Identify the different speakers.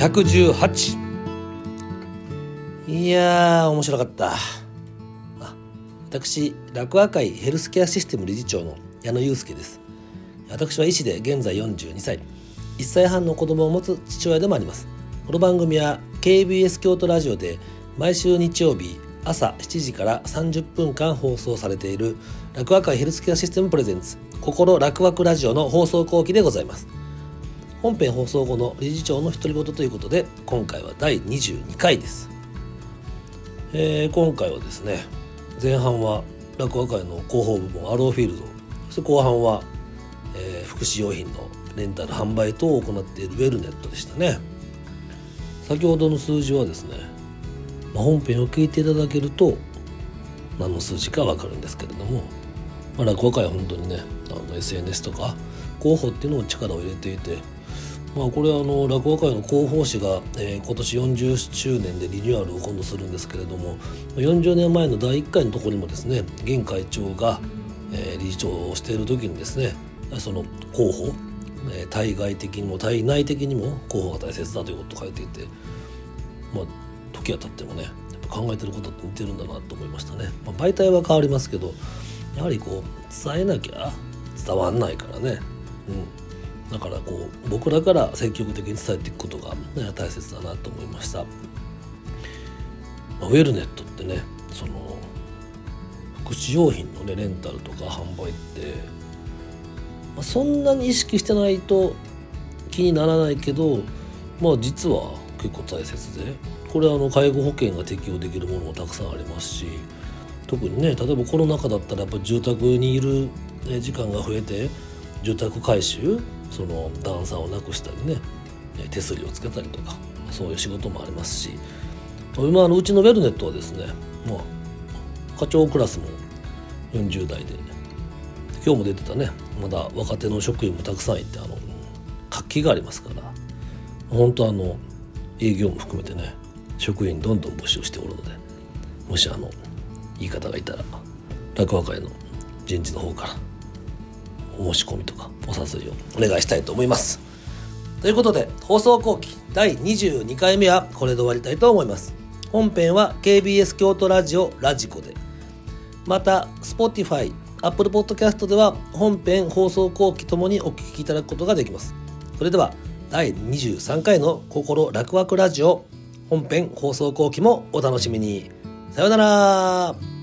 Speaker 1: 118いやー面白かった。私楽和会ヘルスケアシステム理事長の矢野祐介です。私は医師で現在42歳。1歳半の子供を持つ父親でもあります。この番組は KBS 京都ラジオで毎週日曜日朝7時から30分間放送されている楽和会ヘルスケアシステムプレゼンツ心楽和ラジオの放送後期でございます。本編放送後の理事長の独り言ということで今回は第22回です、えー、今回はですね前半は落語会の広報部門アローフィールド。そして後半は、えー、福祉用品のレンタル販売等を行っているウェルネットでしたね。先ほどの数字はですね、まあ、本編を聞いていただけると何の数字か分かるんですけれども、まあ、落語会は本当にねあの SNS とか広報っていうのを力を入れていてまあ、これはあの落語会の広報誌が、えー、今年40周年でリニューアルを今度するんですけれども40年前の第1回のところにもですね現会長が、えー、理事長をしている時にですねその広報、えー、対外的にも対内的にも広報が大切だということを書いていて、まあ、時が経ってもねやっぱ考えてることって似てるんだなと思いましたね。まあ、媒体は変わりますけどやはりこう伝えなきゃ伝わんないからね。うんだからこう僕らから積極的に伝えていくことが、ね、大切だなと思いました、まあ、ウェルネットってねその福祉用品のねレンタルとか販売って、まあ、そんなに意識してないと気にならないけどまあ実は結構大切でこれはあの介護保険が適用できるものもたくさんありますし特にね例えばコロナ禍だったらやっぱ住宅にいる時間が増えて住宅改修その段差をなくしたりね手すりをつけたりとかそういう仕事もありますし今のうちのウェルネットはですね、まあ、課長クラスも40代で今日も出てたねまだ若手の職員もたくさんいてあの活気がありますから本当あの営業も含めてね職員どんどん募集しておるのでもしあの言い方がいたら落語会の人事の方からお申し込みとかお誘いをお願いしたいと思います。ということで放送後期第22回目はこれで終わりたいと思います。本編は KBS 京都ラジオラジコでまた Spotify、Apple Podcast では本編放送後期ともにお聞きいただくことができます。それでは第23回の心楽々ラジオ本編放送後期もお楽しみに。さようなら